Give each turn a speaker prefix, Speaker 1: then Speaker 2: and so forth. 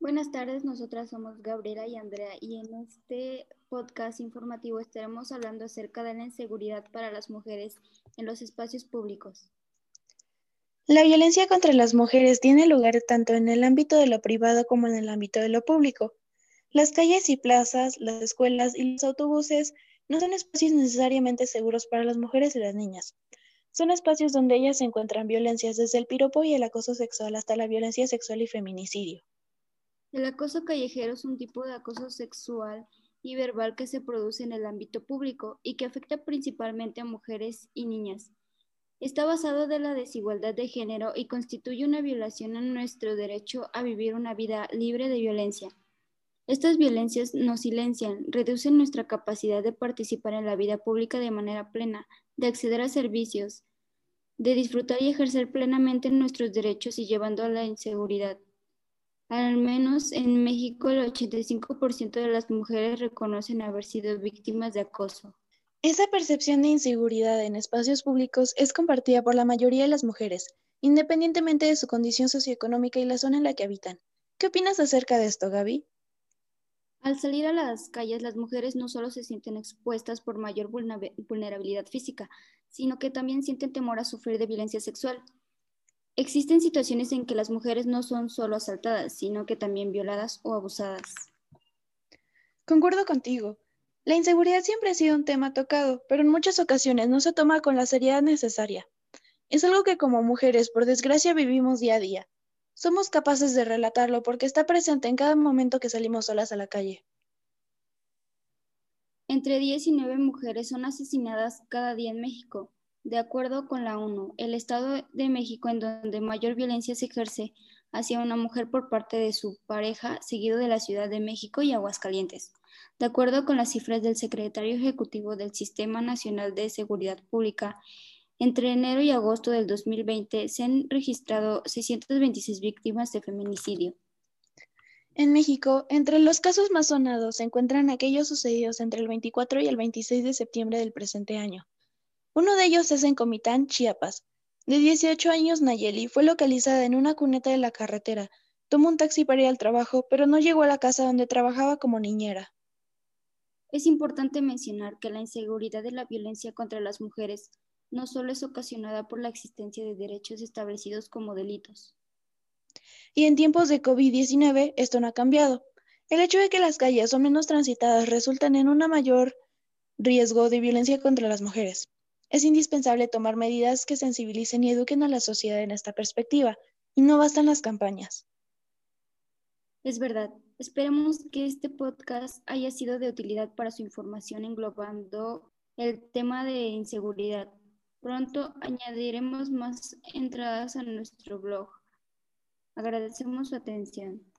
Speaker 1: Buenas tardes, nosotras somos Gabriela y Andrea y en este podcast informativo estaremos hablando acerca de la inseguridad para las mujeres en los espacios públicos.
Speaker 2: La violencia contra las mujeres tiene lugar tanto en el ámbito de lo privado como en el ámbito de lo público. Las calles y plazas, las escuelas y los autobuses no son espacios necesariamente seguros para las mujeres y las niñas. Son espacios donde ellas encuentran violencias desde el piropo y el acoso sexual hasta la violencia sexual y feminicidio.
Speaker 1: El acoso callejero es un tipo de acoso sexual y verbal que se produce en el ámbito público y que afecta principalmente a mujeres y niñas. Está basado de la desigualdad de género y constituye una violación a nuestro derecho a vivir una vida libre de violencia. Estas violencias nos silencian, reducen nuestra capacidad de participar en la vida pública de manera plena, de acceder a servicios, de disfrutar y ejercer plenamente nuestros derechos y llevando a la inseguridad. Al menos en México, el 85% de las mujeres reconocen haber sido víctimas de acoso.
Speaker 2: Esa percepción de inseguridad en espacios públicos es compartida por la mayoría de las mujeres, independientemente de su condición socioeconómica y la zona en la que habitan. ¿Qué opinas acerca de esto, Gaby?
Speaker 1: Al salir a las calles, las mujeres no solo se sienten expuestas por mayor vulnerabilidad física, sino que también sienten temor a sufrir de violencia sexual. Existen situaciones en que las mujeres no son solo asaltadas, sino que también violadas o abusadas.
Speaker 2: Concuerdo contigo. La inseguridad siempre ha sido un tema tocado, pero en muchas ocasiones no se toma con la seriedad necesaria. Es algo que como mujeres, por desgracia, vivimos día a día. Somos capaces de relatarlo porque está presente en cada momento que salimos solas a la calle.
Speaker 1: Entre 10 y 9 mujeres son asesinadas cada día en México. De acuerdo con la ONU, el Estado de México en donde mayor violencia se ejerce hacia una mujer por parte de su pareja, seguido de la Ciudad de México y Aguascalientes. De acuerdo con las cifras del secretario ejecutivo del Sistema Nacional de Seguridad Pública, entre enero y agosto del 2020 se han registrado 626 víctimas de feminicidio.
Speaker 2: En México, entre los casos más sonados se encuentran aquellos sucedidos entre el 24 y el 26 de septiembre del presente año. Uno de ellos es en Comitán, Chiapas. De 18 años, Nayeli fue localizada en una cuneta de la carretera. Tomó un taxi para ir al trabajo, pero no llegó a la casa donde trabajaba como niñera.
Speaker 1: Es importante mencionar que la inseguridad de la violencia contra las mujeres no solo es ocasionada por la existencia de derechos establecidos como delitos.
Speaker 2: Y en tiempos de COVID-19 esto no ha cambiado. El hecho de que las calles son menos transitadas resultan en un mayor riesgo de violencia contra las mujeres. Es indispensable tomar medidas que sensibilicen y eduquen a la sociedad en esta perspectiva, y no bastan las campañas.
Speaker 1: Es verdad. Esperemos que este podcast haya sido de utilidad para su información englobando el tema de inseguridad. Pronto añadiremos más entradas a nuestro blog. Agradecemos su atención.